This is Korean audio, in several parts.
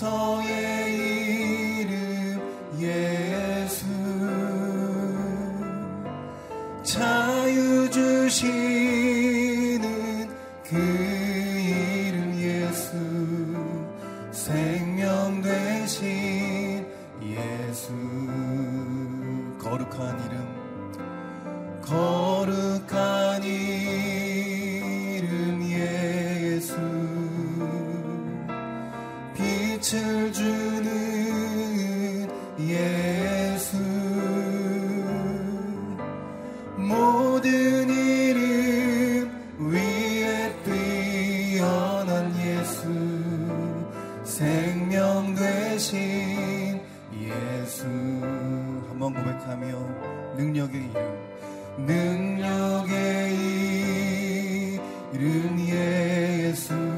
soul. 주 예수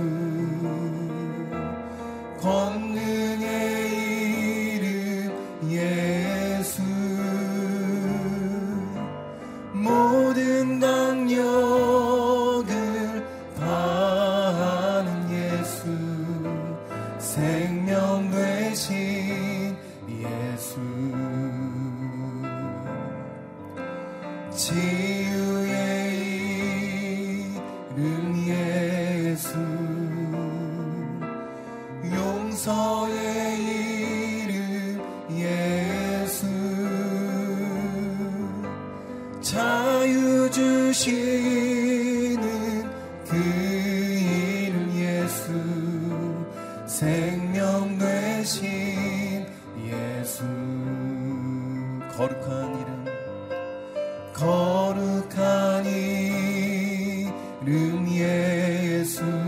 이름 예수.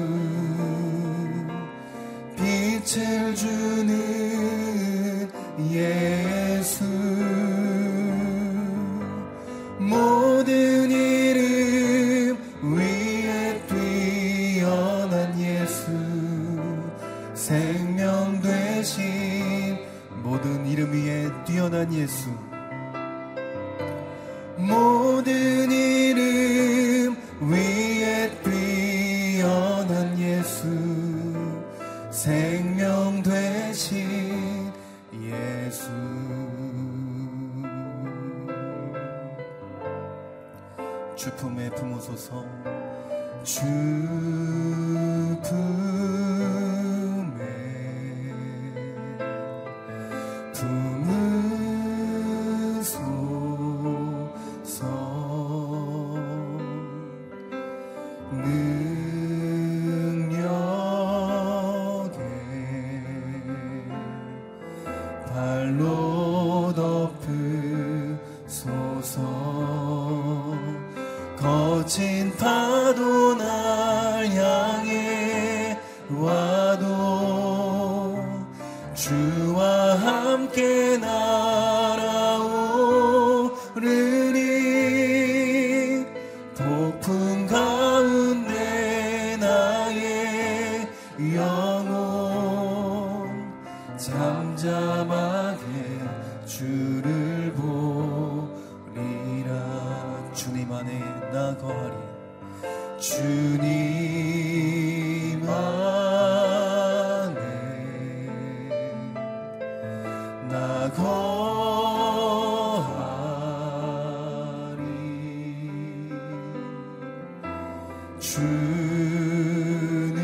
주는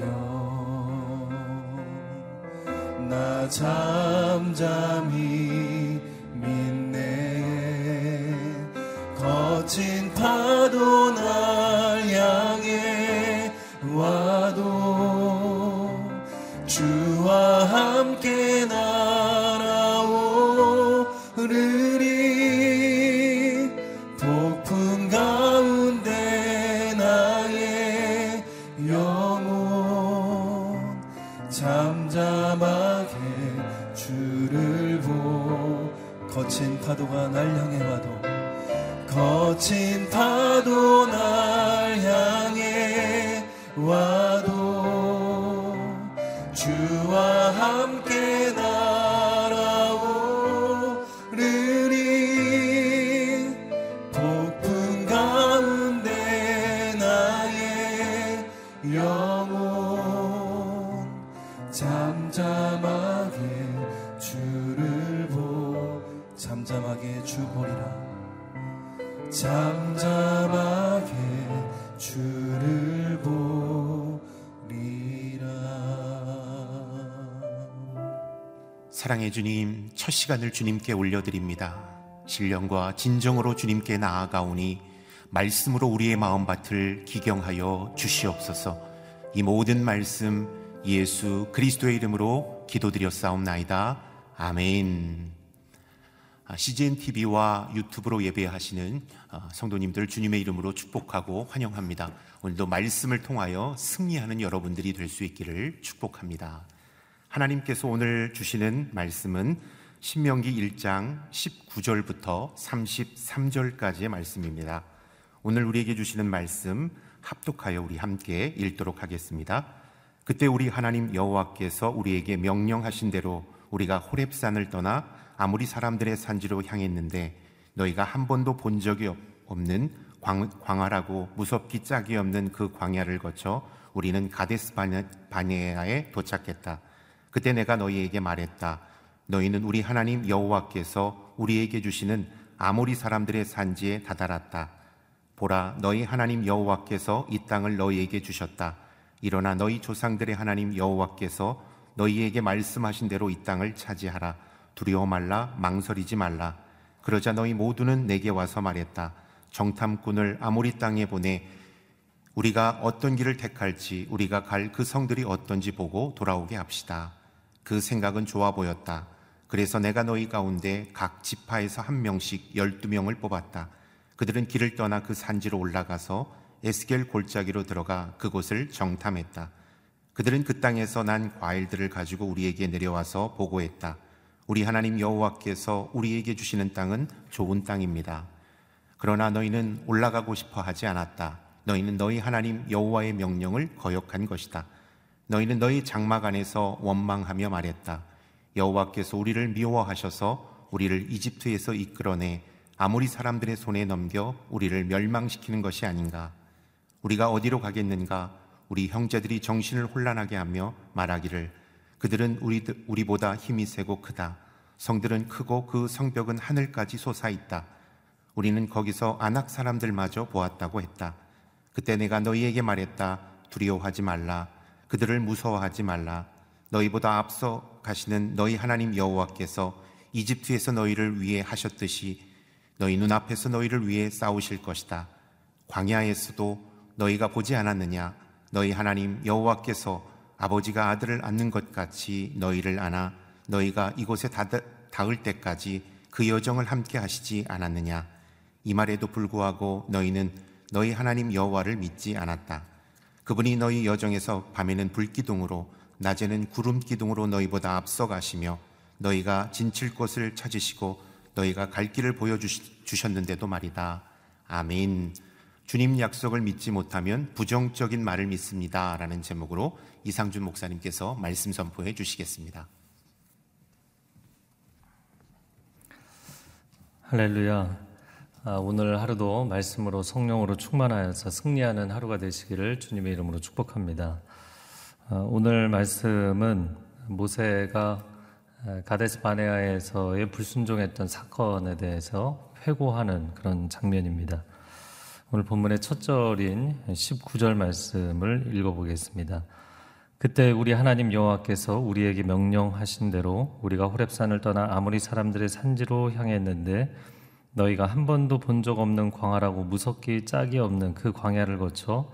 영 나 잠잠히 사랑해 주님 첫 시간을 주님께 올려드립니다 신령과 진정으로 주님께 나아가오니 말씀으로 우리의 마음밭을 기경하여 주시옵소서 이 모든 말씀 예수 그리스도의 이름으로 기도드렸사옵나이다. 아멘. CGN TV와 유튜브로 예배하시는 아, 성도님들 주님의 이름으로 축복하고 환영합니다. 오늘도 말씀을 통하여 승리하는 여러분들이 될 수 있기를 축복합니다. 하나님께서 오늘 주시는 말씀은 신명기 1장 19절부터 33절까지의 말씀입니다. 오늘 우리에게 주시는 말씀 합독하여 우리 함께 읽도록 하겠습니다. 그때 우리 하나님 여호와께서 우리에게 명령하신 대로 우리가 호렙산을 떠나 아무리 사람들의 산지로 향했는데 너희가 한 번도 본 적이 없는 광활하고 무섭기 짝이 없는 그 광야를 거쳐 우리는 가데스 바네아에 도착했다. 그때 내가 너희에게 말했다. 너희는 우리 하나님 여호와께서 우리에게 주시는 아모리 사람들의 산지에 다다랐다. 보라 너희 하나님 여호와께서 이 땅을 너희에게 주셨다. 일어나 너희 조상들의 하나님 여호와께서 너희에게 말씀하신 대로 이 땅을 차지하라. 두려워 말라 망설이지 말라. 그러자 너희 모두는 내게 와서 말했다. 정탐꾼을 아모리 땅에 보내 우리가 어떤 길을 택할지 우리가 갈 그 성들이 어떤지 보고 돌아오게 합시다. 그 생각은 좋아 보였다. 그래서 내가 너희 가운데 각 지파에서 한 명씩 열두 명을 뽑았다. 그들은 길을 떠나 그 산지로 올라가서 에스겔 골짜기로 들어가 그곳을 정탐했다. 그들은 그 땅에서 난 과일들을 가지고 우리에게 내려와서 보고했다. 우리 하나님 여호와께서 우리에게 주시는 땅은 좋은 땅입니다. 그러나 너희는 올라가고 싶어 하지 않았다. 너희는 너희 하나님 여호와의 명령을 거역한 것이다. 너희는 너희 장막 안에서 원망하며 말했다. 여호와께서 우리를 미워하셔서 우리를 이집트에서 이끌어내 아무리 사람들의 손에 넘겨 우리를 멸망시키는 것이 아닌가. 우리가 어디로 가겠는가? 우리 형제들이 정신을 혼란하게 하며 말하기를 그들은 우리, 우리보다 힘이 세고 크다. 성들은 크고 그 성벽은 하늘까지 솟아 있다. 우리는 거기서 안악 사람들마저 보았다고 했다. 그때 내가 너희에게 말했다. 두려워하지 말라. 그들을 무서워하지 말라. 너희보다 앞서 가시는 너희 하나님 여호와께서 이집트에서 너희를 위해 하셨듯이 너희 눈앞에서 너희를 위해 싸우실 것이다. 광야에서도 너희가 보지 않았느냐? 너희 하나님 여호와께서 아버지가 아들을 안는 것 같이 너희를 안아 너희가 이곳에 닿을 때까지 그 여정을 함께 하시지 않았느냐? 이 말에도 불구하고 너희는 너희 하나님 여호와를 믿지 않았다. 그분이 너희 여정에서 밤에는 불기둥으로 낮에는 구름 기둥으로 너희보다 앞서 가시며 너희가 진칠 곳을 찾으시고 너희가 갈 길을 보여주셨는데도 말이다. 아멘. 주님 약속을 믿지 못하면 부정적인 말을 믿습니다. 라는 제목으로 이상준 목사님께서 말씀 선포해 주시겠습니다. 할렐루야. 아, 오늘 하루도 말씀으로 성령으로 충만하여서 승리하는 하루가 되시기를 주님의 이름으로 축복합니다. 아, 오늘 말씀은 모세가 가데스 바네아에서의 불순종했던 사건에 대해서 회고하는 그런 장면입니다. 오늘 본문의 첫 절인 19절 말씀을 읽어보겠습니다. 그때 우리 하나님 여호와께서 우리에게 명령하신 대로 우리가 호렙산을 떠나 아무리 사람들의 산지로 향했는데 너희가 한 번도 본 적 없는 광활하고 무섭기 짝이 없는 그 광야를 거쳐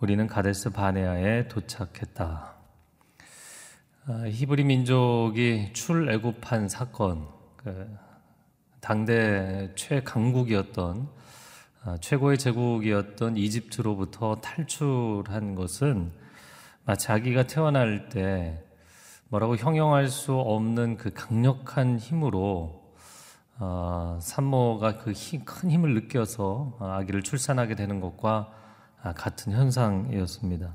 우리는 가데스 바네아에 도착했다. 아, 히브리 민족이 출애굽한 사건, 그 당대 최강국이었던 아, 최고의 제국이었던 이집트로부터 탈출한 것은 자기가 태어날 때 뭐라고 형용할 수 없는 그 강력한 힘으로 어, 산모가 그 큰 힘을 느껴서 아기를 출산하게 되는 것과 같은 현상이었습니다.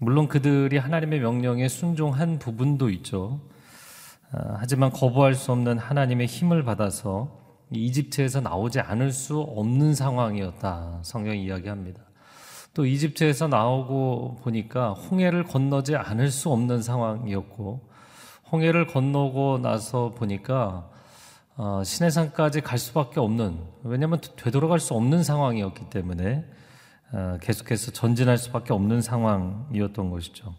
물론 그들이 하나님의 명령에 순종한 부분도 있죠. 아, 하지만 거부할 수 없는 하나님의 힘을 받아서 이집트에서 나오지 않을 수 없는 상황이었다. 성경이 이야기합니다. 또 이집트에서 나오고 보니까 홍해를 건너지 않을 수 없는 상황이었고 홍해를 건너고 나서 보니까 어, 시내산까지 갈 수밖에 없는 왜냐하면 되돌아갈 수 없는 상황이었기 때문에 어, 계속해서 전진할 수밖에 없는 상황이었던 것이죠.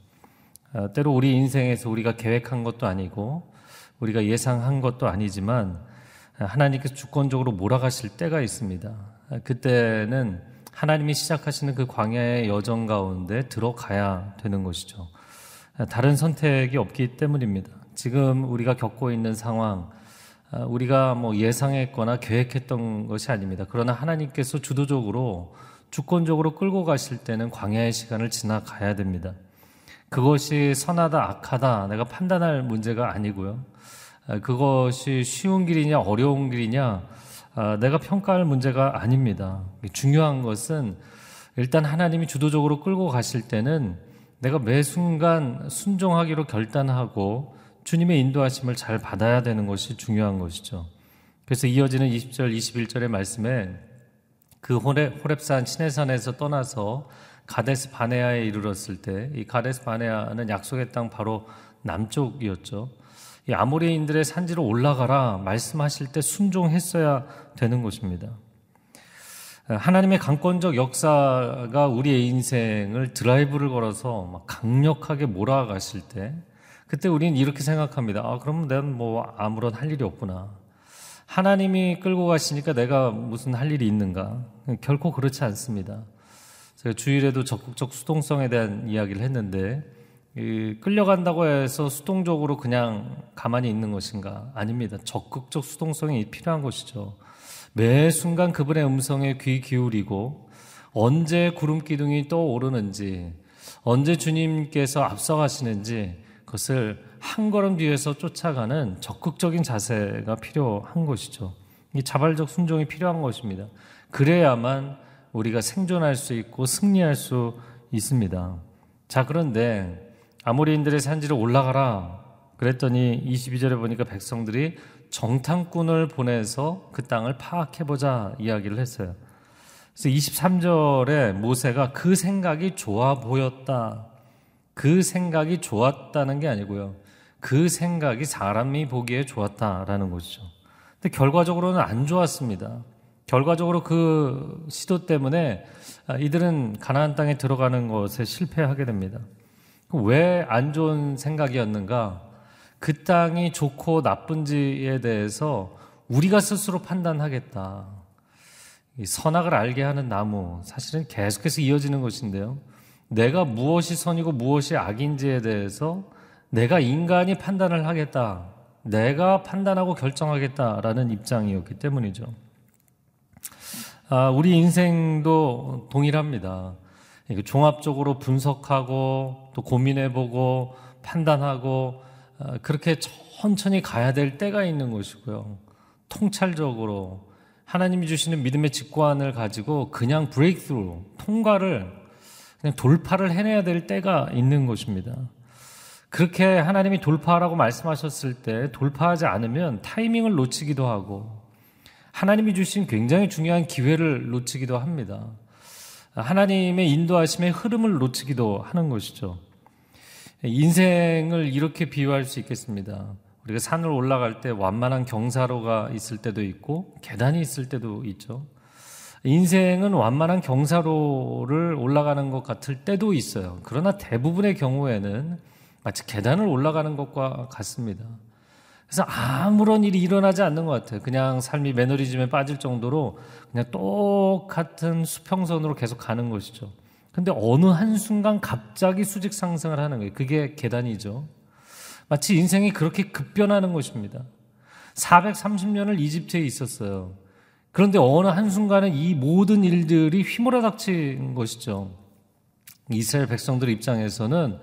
어, 때로 우리 인생에서 우리가 계획한 것도 아니고 우리가 예상한 것도 아니지만 하나님께서 주권적으로 몰아가실 때가 있습니다. 그때는 하나님이 시작하시는 그 광야의 여정 가운데 들어가야 되는 것이죠. 다른 선택이 없기 때문입니다. 지금 우리가 겪고 있는 상황, 우리가 뭐 예상했거나 계획했던 것이 아닙니다. 그러나 하나님께서 주도적으로 주권적으로 끌고 가실 때는 광야의 시간을 지나가야 됩니다. 그것이 선하다, 악하다, 내가 판단할 문제가 아니고요. 그것이 쉬운 길이냐, 어려운 길이냐, 아, 내가 평가할 문제가 아닙니다. 중요한 것은 일단 하나님이 주도적으로 끌고 가실 때는 내가 매 순간 순종하기로 결단하고 주님의 인도하심을 잘 받아야 되는 것이 중요한 것이죠. 그래서 이어지는 20절, 21절의 말씀에 그 호렙산 시내산에서 떠나서 가데스 바네아에 이르렀을 때 이 가데스 바네아는 약속의 땅 바로 남쪽이었죠. 이 아모리인들의 산지로 올라가라 말씀하실 때 순종했어야 되는 것입니다. 하나님의 강권적 역사가 우리의 인생을 드라이브를 걸어서 막 강력하게 몰아가실 때 그때 우리는 이렇게 생각합니다. 아, 그러면 내가 뭐 아무런 할 일이 없구나. 하나님이 끌고 가시니까 내가 무슨 할 일이 있는가? 결코 그렇지 않습니다. 제가 주일에도 적극적 수동성에 대한 이야기를 했는데 끌려간다고 해서 수동적으로 그냥 가만히 있는 것인가? 아닙니다. 적극적 수동성이 필요한 것이죠. 매 순간 그분의 음성에 귀 기울이고 언제 구름 기둥이 떠오르는지 언제 주님께서 앞서가시는지 그것을 한 걸음 뒤에서 쫓아가는 적극적인 자세가 필요한 것이죠. 이 자발적 순종이 필요한 것입니다. 그래야만 우리가 생존할 수 있고 승리할 수 있습니다. 자, 그런데 아모리인들의 산지로 올라가라. 그랬더니 22절에 보니까 백성들이 정탐꾼을 보내서 그 땅을 파악해보자 이야기를 했어요. 그래서 23절에 모세가 그 생각이 좋아 보였다. 그 생각이 좋았다는 게 아니고요. 그 생각이 사람이 보기에 좋았다라는 것이죠. 근데 결과적으로는 안 좋았습니다. 결과적으로 그 시도 때문에 이들은 가나안 땅에 들어가는 것에 실패하게 됩니다. 왜 안 좋은 생각이었는가? 그 땅이 좋고 나쁜지에 대해서 우리가 스스로 판단하겠다. 선악을 알게 하는 나무, 사실은 계속해서 이어지는 것인데요. 내가 무엇이 선이고 무엇이 악인지에 대해서 내가 인간이 판단을 하겠다. 내가 판단하고 결정하겠다라는 입장이었기 때문이죠. 아, 우리 인생도 동일합니다. 종합적으로 분석하고 또 고민해보고 판단하고 아, 그렇게 천천히 가야 될 때가 있는 것이고요. 통찰적으로 하나님이 주시는 믿음의 직관을 가지고 그냥 브레이크스루 통과를 그냥 돌파를 해내야 될 때가 있는 것입니다. 그렇게 하나님이 돌파하라고 말씀하셨을 때 돌파하지 않으면 타이밍을 놓치기도 하고 하나님이 주신 굉장히 중요한 기회를 놓치기도 합니다. 하나님의 인도하심의 흐름을 놓치기도 하는 것이죠. 인생을 이렇게 비유할 수 있겠습니다. 우리가 산을 올라갈 때 완만한 경사로가 있을 때도 있고 계단이 있을 때도 있죠. 인생은 완만한 경사로를 올라가는 것 같을 때도 있어요. 그러나 대부분의 경우에는 마치 계단을 올라가는 것과 같습니다. 그래서 아무런 일이 일어나지 않는 것 같아요. 그냥 삶이 매너리즘에 빠질 정도로 그냥 똑같은 수평선으로 계속 가는 것이죠. 근데 어느 한순간 갑자기 수직 상승을 하는 거예요. 그게 계단이죠. 마치 인생이 그렇게 급변하는 것입니다. 430년을 이집트에 있었어요. 그런데 어느 한순간에 이 모든 일들이 휘몰아 닥친 것이죠. 이스라엘 백성들 입장에서는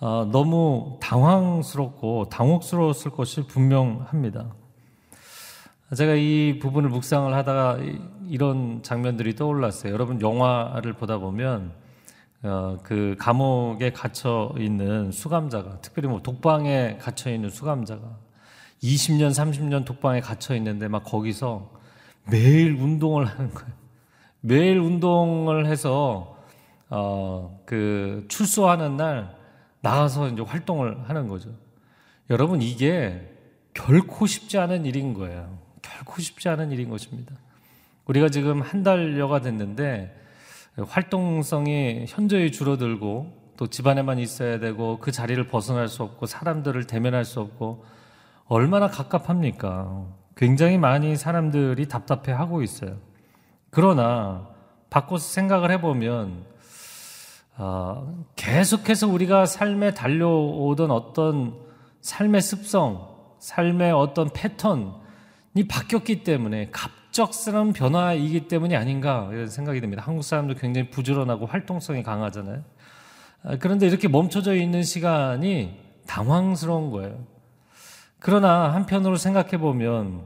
어, 너무 당황스럽고 당혹스러웠을 것이 분명합니다. 제가 이 부분을 묵상을 하다가 이런 장면들이 떠올랐어요. 여러분 영화를 보다 보면 어, 그 감옥에 갇혀 있는 수감자가 특별히 뭐 독방에 갇혀 있는 수감자가 20년, 30년 독방에 갇혀 있는데 막 거기서 매일 운동을 하는 거예요. 매일 운동을 해서 어, 그 출소하는 날 나가서 이제 활동을 하는 거죠. 여러분 이게 결코 쉽지 않은 일인 거예요. 결코 쉽지 않은 일인 것입니다. 우리가 지금 한 달여가 됐는데 활동성이 현저히 줄어들고 또 집안에만 있어야 되고 그 자리를 벗어날 수 없고 사람들을 대면할 수 없고 얼마나 갑갑합니까? 굉장히 많이 사람들이 답답해 하고 있어요. 그러나 바꿔서 생각을 해보면 어, 계속해서 우리가 삶에 달려오던 어떤 삶의 습성, 삶의 어떤 패턴이 바뀌었기 때문에 갑작스러운 변화이기 때문이 아닌가 이런 생각이 듭니다. 한국 사람도 굉장히 부지런하고 활동성이 강하잖아요. 아, 그런데 이렇게 멈춰져 있는 시간이 당황스러운 거예요. 그러나 한편으로 생각해 보면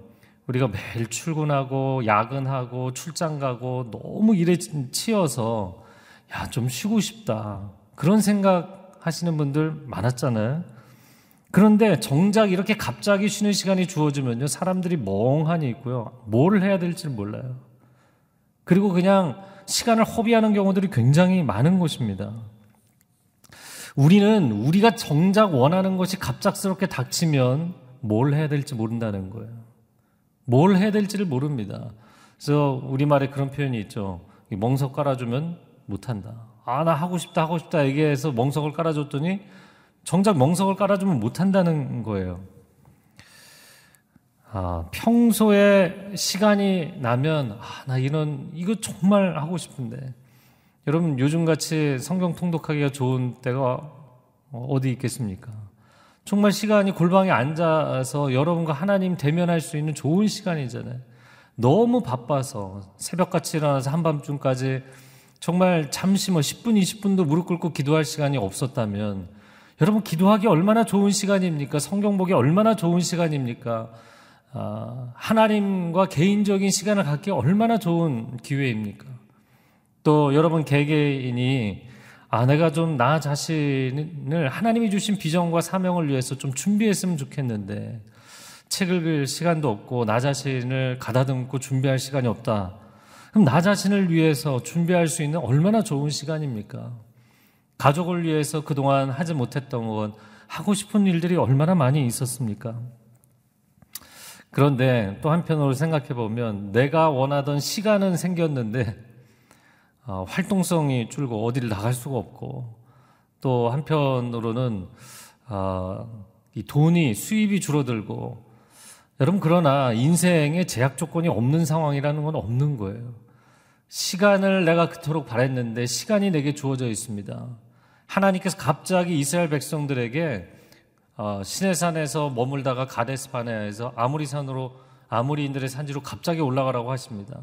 우리가 매일 출근하고 야근하고 출장 가고 너무 일에 치여서 야, 좀 쉬고 싶다. 그런 생각 하시는 분들 많았잖아요. 그런데 정작 이렇게 갑자기 쉬는 시간이 주어지면요. 사람들이 멍하니 있고요. 뭘 해야 될지 몰라요. 그리고 그냥 시간을 허비하는 경우들이 굉장히 많은 것입니다. 우리는 우리가 정작 원하는 것이 갑작스럽게 닥치면 뭘 해야 될지 모른다는 거예요. 뭘 해야 될지를 모릅니다. 그래서 우리말에 그런 표현이 있죠. 멍석 깔아주면 못한다. 아, 나 하고 싶다, 하고 싶다 얘기해서 멍석을 깔아줬더니 정작 멍석을 깔아주면 못한다는 거예요. 아, 평소에 시간이 나면, 아, 나 이런, 이거 정말 하고 싶은데. 여러분, 요즘같이 성경 통독하기가 좋은 때가 어디 있겠습니까? 정말 시간이 골방에 앉아서 여러분과 하나님 대면할 수 있는 좋은 시간이잖아요. 너무 바빠서 새벽같이 일어나서 한밤중까지 정말 잠시 뭐 10분, 20분도 무릎 꿇고 기도할 시간이 없었다면 여러분 기도하기 얼마나 좋은 시간입니까? 성경 보기 얼마나 좋은 시간입니까? 아, 하나님과 개인적인 시간을 갖기 얼마나 좋은 기회입니까? 또 여러분 개개인이 아, 내가 좀 나 자신을 하나님이 주신 비전과 사명을 위해서 좀 준비했으면 좋겠는데 책을 읽을 시간도 없고 나 자신을 가다듬고 준비할 시간이 없다. 그럼 나 자신을 위해서 준비할 수 있는 얼마나 좋은 시간입니까? 가족을 위해서 그동안 하지 못했던 것, 하고 싶은 일들이 얼마나 많이 있었습니까? 그런데 또 한편으로 생각해 보면 내가 원하던 시간은 생겼는데 어, 활동성이 줄고 어디를 나갈 수가 없고 또 한편으로는 어, 이 돈이 수입이 줄어들고 여러분 그러나 인생에 제약 조건이 없는 상황이라는 건 없는 거예요. 시간을 내가 그토록 바랬는데 시간이 내게 주어져 있습니다. 하나님께서 갑자기 이스라엘 백성들에게 어, 시내산에서 머물다가 가데스 바네아에서 아무리 산으로 아무리인들의 산지로 갑자기 올라가라고 하십니다.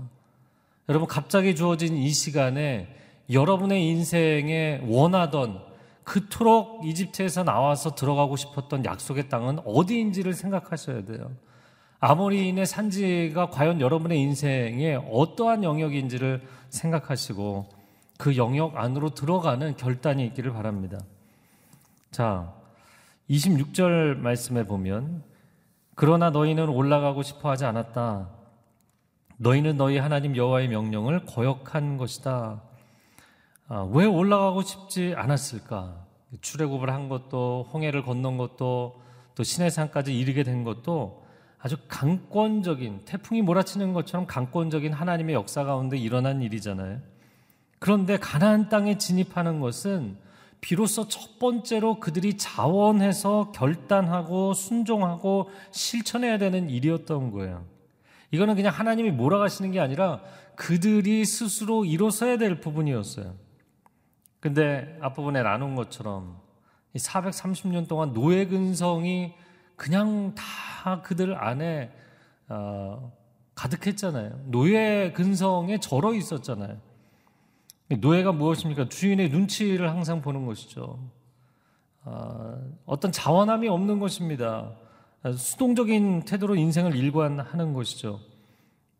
여러분 갑자기 주어진 이 시간에 여러분의 인생에 원하던 그토록 이집트에서 나와서 들어가고 싶었던 약속의 땅은 어디인지를 생각하셔야 돼요. 아모리인의 산지가 과연 여러분의 인생에 어떠한 영역인지를 생각하시고 그 영역 안으로 들어가는 결단이 있기를 바랍니다. 자, 26절 말씀에 보면 그러나 너희는 올라가고 싶어 하지 않았다. 너희는 너희 하나님 여호와의 명령을 거역한 것이다. 아, 왜 올라가고 싶지 않았을까? 출애굽을 한 것도 홍해를 건넌 것도 또 시내산까지 이르게 된 것도 아주 강권적인 태풍이 몰아치는 것처럼 강권적인 하나님의 역사 가운데 일어난 일이잖아요. 그런데 가나안 땅에 진입하는 것은 비로소 첫 번째로 그들이 자원해서 결단하고 순종하고 실천해야 되는 일이었던 거예요. 이거는 그냥 하나님이 몰아가시는 게 아니라 그들이 스스로 일어서야 될 부분이었어요. 근데 앞부분에 나눈 것처럼 430년 동안 노예 근성이 그냥 다 그들 안에 어, 가득했잖아요. 노예 근성에 절어 있었잖아요. 노예가 무엇입니까? 주인의 눈치를 항상 보는 것이죠. 어, 어떤 자원함이 없는 것입니다. 수동적인 태도로 인생을 일관하는 것이죠.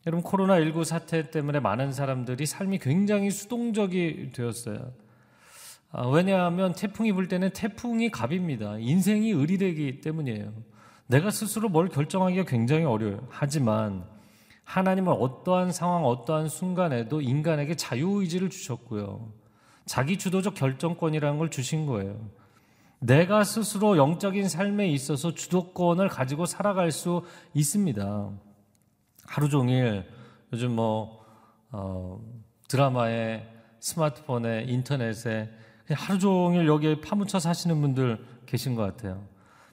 여러분 코로나19 사태 때문에 많은 사람들이 삶이 굉장히 수동적이 되었어요. 아, 왜냐하면 태풍이 불 때는 태풍이 갑입니다. 인생이 의리되기 때문이에요. 내가 스스로 뭘 결정하기가 굉장히 어려워요. 하지만 하나님은 어떠한 상황, 어떠한 순간에도 인간에게 자유의지를 주셨고요. 자기 주도적 결정권이라는 걸 주신 거예요. 내가 스스로 영적인 삶에 있어서 주도권을 가지고 살아갈 수 있습니다. 하루 종일 요즘 뭐 어, 드라마에 스마트폰에 인터넷에 하루 종일 여기에 파묻혀 사시는 분들 계신 것 같아요.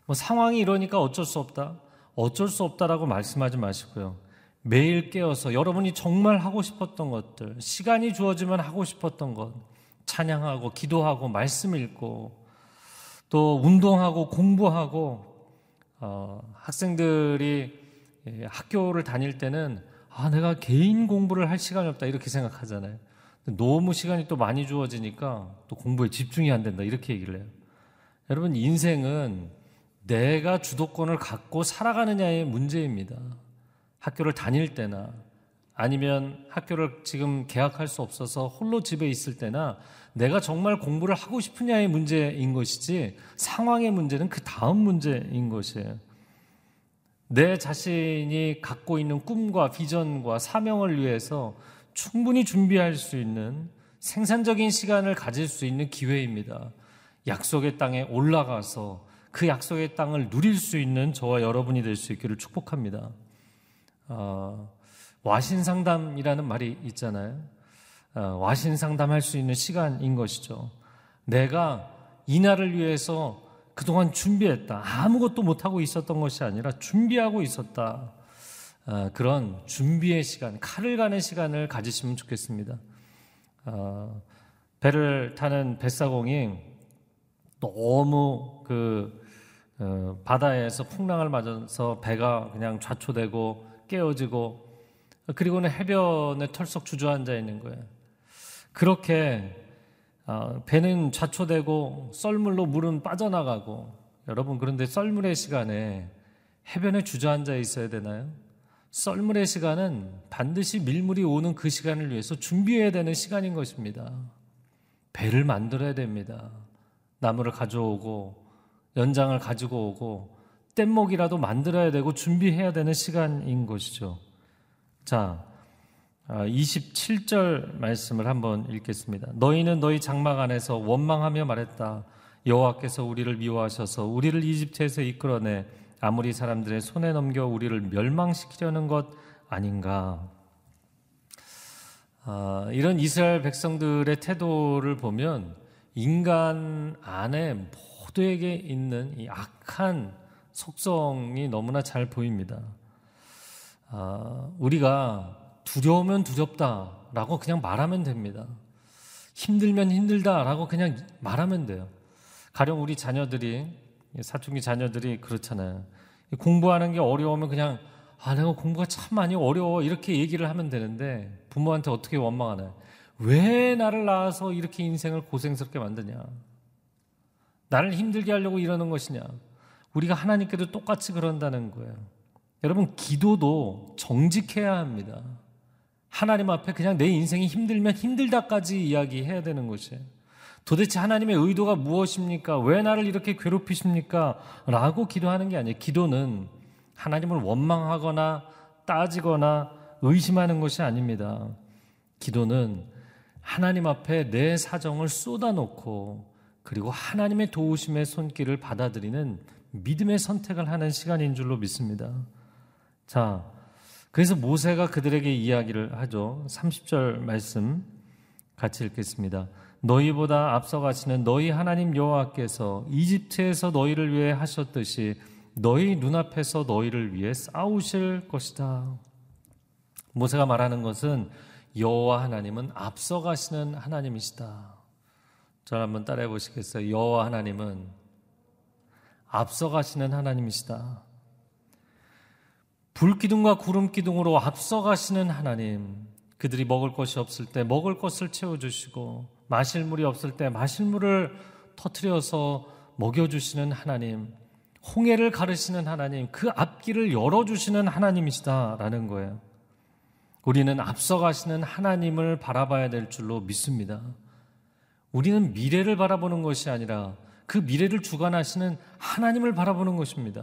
뭐 상황이 이러니까 어쩔 수 없다. 어쩔 수 없다라고 말씀하지 마시고요. 매일 깨어서 여러분이 정말 하고 싶었던 것들, 시간이 주어지면 하고 싶었던 것, 찬양하고 기도하고 말씀 읽고 또 운동하고 공부하고 어, 학생들이 예, 학교를 다닐 때는 아 내가 개인 공부를 할 시간이 없다 이렇게 생각하잖아요. 너무 시간이 또 많이 주어지니까 또 공부에 집중이 안 된다 이렇게 얘기를 해요. 여러분 인생은 내가 주도권을 갖고 살아가느냐의 문제입니다. 학교를 다닐 때나 아니면 학교를 지금 개학할 수 없어서 홀로 집에 있을 때나 내가 정말 공부를 하고 싶으냐의 문제인 것이지 상황의 문제는 그 다음 문제인 것이에요. 내 자신이 갖고 있는 꿈과 비전과 사명을 위해서 충분히 준비할 수 있는 생산적인 시간을 가질 수 있는 기회입니다. 약속의 땅에 올라가서 그 약속의 땅을 누릴 수 있는 저와 여러분이 될 수 있기를 축복합니다. 어, 와신 상담이라는 말이 있잖아요. 어, 와신 상담할 수 있는 시간인 것이죠. 내가 이 날을 위해서 그동안 준비했다. 아무것도 못하고 있었던 것이 아니라 준비하고 있었다. 어, 그런 준비의 시간, 칼을 가는 시간을 가지시면 좋겠습니다. 어, 배를 타는 뱃사공이 너무 그 어, 바다에서 풍랑을 맞아서 배가 그냥 좌초되고 깨어지고 그리고는 해변에 털썩 주저앉아 있는 거예요. 그렇게 어, 배는 좌초되고 썰물로 물은 빠져나가고 여러분 그런데 썰물의 시간에 해변에 주저앉아 있어야 되나요? 썰물의 시간은 반드시 밀물이 오는 그 시간을 위해서 준비해야 되는 시간인 것입니다. 배를 만들어야 됩니다. 나무를 가져오고 연장을 가지고 오고 뗏목이라도 만들어야 되고 준비해야 되는 시간인 것이죠. 자, 27절 아, 말씀을 한번 읽겠습니다. 너희는 너희 장막 안에서 원망하며 말했다. 여호와께서 우리를 미워하셔서 우리를 이집트에서 이끌어내 아무리 사람들의 손에 넘겨 우리를 멸망시키려는 것 아닌가. 아, 이런 이스라엘 백성들의 태도를 보면 인간 안에 모두에게 있는 이 악한 속성이 너무나 잘 보입니다. 아, 우리가 두려우면 두렵다라고 그냥 말하면 됩니다. 힘들면 힘들다라고 그냥 말하면 돼요. 가령 우리 자녀들이 사춘기 자녀들이 그렇잖아요. 공부하는 게 어려우면 그냥 아 내가 공부가 참 많이 어려워 이렇게 얘기를 하면 되는데 부모한테 어떻게 원망하나요? 왜 나를 낳아서 이렇게 인생을 고생스럽게 만드냐? 나를 힘들게 하려고 이러는 것이냐? 우리가 하나님께도 똑같이 그런다는 거예요. 여러분 기도도 정직해야 합니다. 하나님 앞에 그냥 내 인생이 힘들면 힘들다까지 이야기해야 되는 것이에요. 도대체 하나님의 의도가 무엇입니까? 왜 나를 이렇게 괴롭히십니까? 라고 기도하는 게 아니에요. 기도는 하나님을 원망하거나 따지거나 의심하는 것이 아닙니다. 기도는 하나님 앞에 내 사정을 쏟아놓고 그리고 하나님의 도우심의 손길을 받아들이는 믿음의 선택을 하는 시간인 줄로 믿습니다. 자, 그래서 모세가 그들에게 이야기를 하죠. 30절 말씀 같이 읽겠습니다. 너희보다 앞서가시는 너희 하나님 여호와께서 이집트에서 너희를 위해 하셨듯이 너희 눈앞에서 너희를 위해 싸우실 것이다. 모세가 말하는 것은 여호와 하나님은 앞서가시는 하나님이시다. 저를 한번 따라해 보시겠어요? 여호와 하나님은 앞서가시는 하나님이시다. 불기둥과 구름기둥으로 앞서가시는 하나님, 그들이 먹을 것이 없을 때 먹을 것을 채워주시고, 마실 물이 없을 때 마실 물을 터트려서 먹여주시는 하나님, 홍해를 가르시는 하나님, 그 앞길을 열어주시는 하나님이시다라는 거예요. 우리는 앞서가시는 하나님을 바라봐야 될 줄로 믿습니다. 우리는 미래를 바라보는 것이 아니라 그 미래를 주관하시는 하나님을 바라보는 것입니다.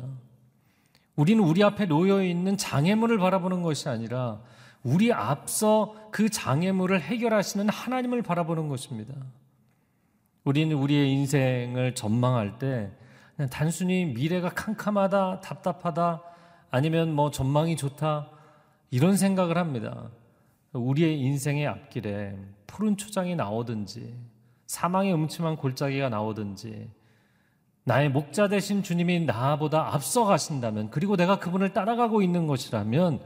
우리는 우리 앞에 놓여 있는 장애물을 바라보는 것이 아니라 우리 앞서 그 장애물을 해결하시는 하나님을 바라보는 것입니다. 우리는 우리의 인생을 전망할 때 그냥 단순히 미래가 캄캄하다, 답답하다, 아니면 뭐 전망이 좋다, 이런 생각을 합니다. 우리의 인생의 앞길에 푸른 초장이 나오든지, 사망의 음침한 골짜기가 나오든지, 나의 목자 되신 주님이 나보다 앞서 가신다면, 그리고 내가 그분을 따라가고 있는 것이라면,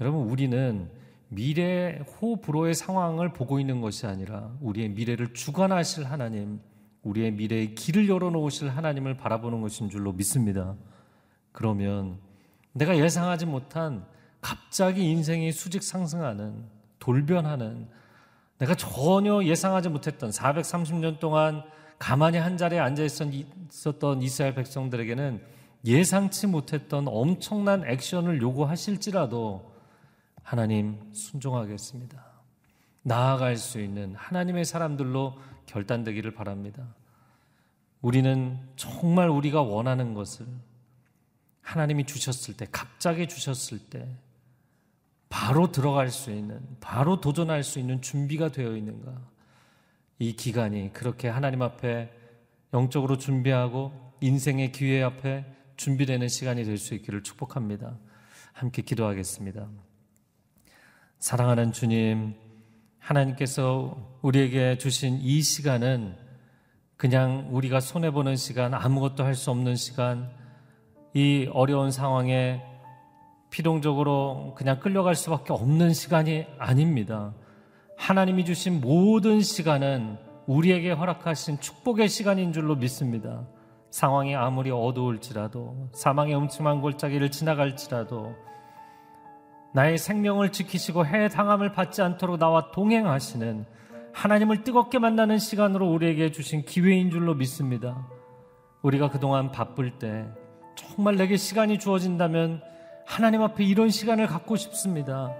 여러분, 우리는 미래 호불호의 상황을 보고 있는 것이 아니라 우리의 미래를 주관하실 하나님, 우리의 미래의 길을 열어놓으실 하나님을 바라보는 것인 줄로 믿습니다. 그러면 내가 예상하지 못한 갑자기 인생이 수직 상승하는, 돌변하는, 내가 전혀 예상하지 못했던 430년 동안 가만히 한 자리에 앉아 있었던 이스라엘 백성들에게는 예상치 못했던 엄청난 액션을 요구하실지라도 하나님 순종하겠습니다. 나아갈 수 있는 하나님의 사람들로 결단되기를 바랍니다. 우리는 정말 우리가 원하는 것을 하나님이 주셨을 때, 갑자기 주셨을 때, 바로 들어갈 수 있는, 바로 도전할 수 있는 준비가 되어 있는가? 이 기간이 그렇게 하나님 앞에 영적으로 준비하고 인생의 기회 앞에 준비되는 시간이 될 수 있기를 축복합니다. 함께 기도하겠습니다. 사랑하는 주님, 하나님께서 우리에게 주신 이 시간은 그냥 우리가 손해보는 시간, 아무것도 할 수 없는 시간, 이 어려운 상황에 필용적으로 그냥 끌려갈 수밖에 없는 시간이 아닙니다. 하나님이 주신 모든 시간은 우리에게 허락하신 축복의 시간인 줄로 믿습니다. 상황이 아무리 어두울지라도, 사망의 음침한 골짜기를 지나갈지라도, 나의 생명을 지키시고 해당함을 받지 않도록 나와 동행하시는 하나님을 뜨겁게 만나는 시간으로 우리에게 주신 기회인 줄로 믿습니다. 우리가 그동안 바쁠 때 정말 내게 시간이 주어진다면 하나님 앞에 이런 시간을 갖고 싶습니다.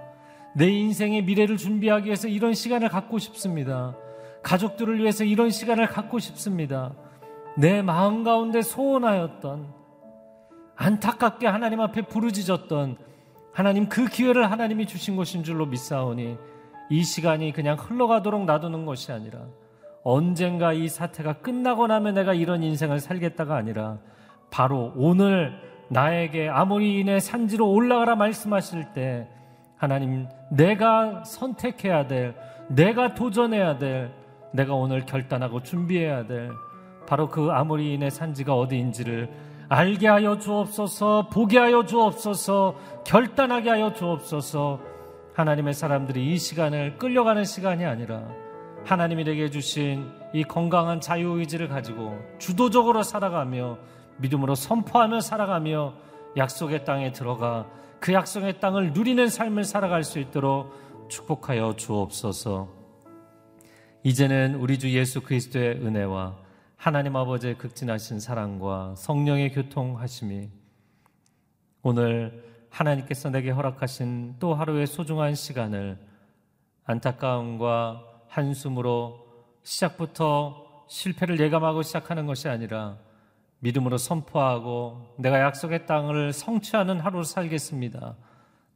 내 인생의 미래를 준비하기 위해서 이런 시간을 갖고 싶습니다. 가족들을 위해서 이런 시간을 갖고 싶습니다. 내 마음 가운데 소원하였던 안타깝게 하나님 앞에 부르짖었던 하나님 그 기회를 하나님이 주신 것인 줄로 믿사오니 이 시간이 그냥 흘러가도록 놔두는 것이 아니라 언젠가 이 사태가 끝나고 나면 내가 이런 인생을 살겠다가 아니라 바로 오늘 나에게 아모리인의 산지로 올라가라 말씀하실 때 하나님 내가 선택해야 될 내가 도전해야 될 내가 오늘 결단하고 준비해야 될 바로 그 아모리인의 산지가 어디인지를 알게 하여 주옵소서, 보게 하여 주옵소서, 결단하게 하여 주옵소서. 하나님의 사람들이 이 시간을 끌려가는 시간이 아니라 하나님이 되게 주신 이 건강한 자유의지를 가지고 주도적으로 살아가며 믿음으로 선포하며 살아가며 약속의 땅에 들어가 그 약속의 땅을 누리는 삶을 살아갈 수 있도록 축복하여 주옵소서. 이제는 우리 주 예수 그리스도의 은혜와 하나님 아버지의 극진하신 사랑과 성령의 교통하심이 오늘 하나님께서 내게 허락하신 또 하루의 소중한 시간을 안타까움과 한숨으로 시작부터 실패를 예감하고 시작하는 것이 아니라 믿음으로 선포하고 내가 약속의 땅을 성취하는 하루를 살겠습니다.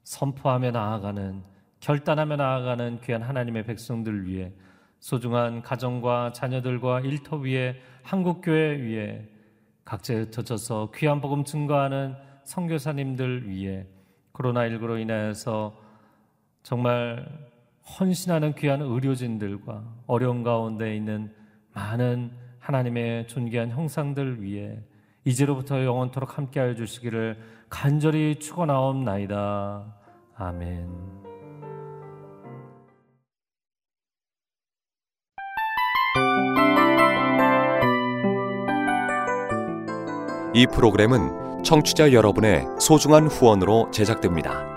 선포하며 나아가는 결단하며 나아가는 귀한 하나님의 백성들 위해 소중한 가정과 자녀들과 일터 위에 한국교회 위에 각자에 흩어져서 귀한 복음 증거하는 선교사님들 위에 코로나19로 인하여서 정말 헌신하는 귀한 의료진들과 어려운 가운데 있는 많은 하나님의 존귀한 형상들 위에 이제로부터 영원토록 함께하여 주시기를 간절히 축원하옵나이다. 아멘. 이 프로그램은 청취자 여러분의 소중한 후원으로 제작됩니다.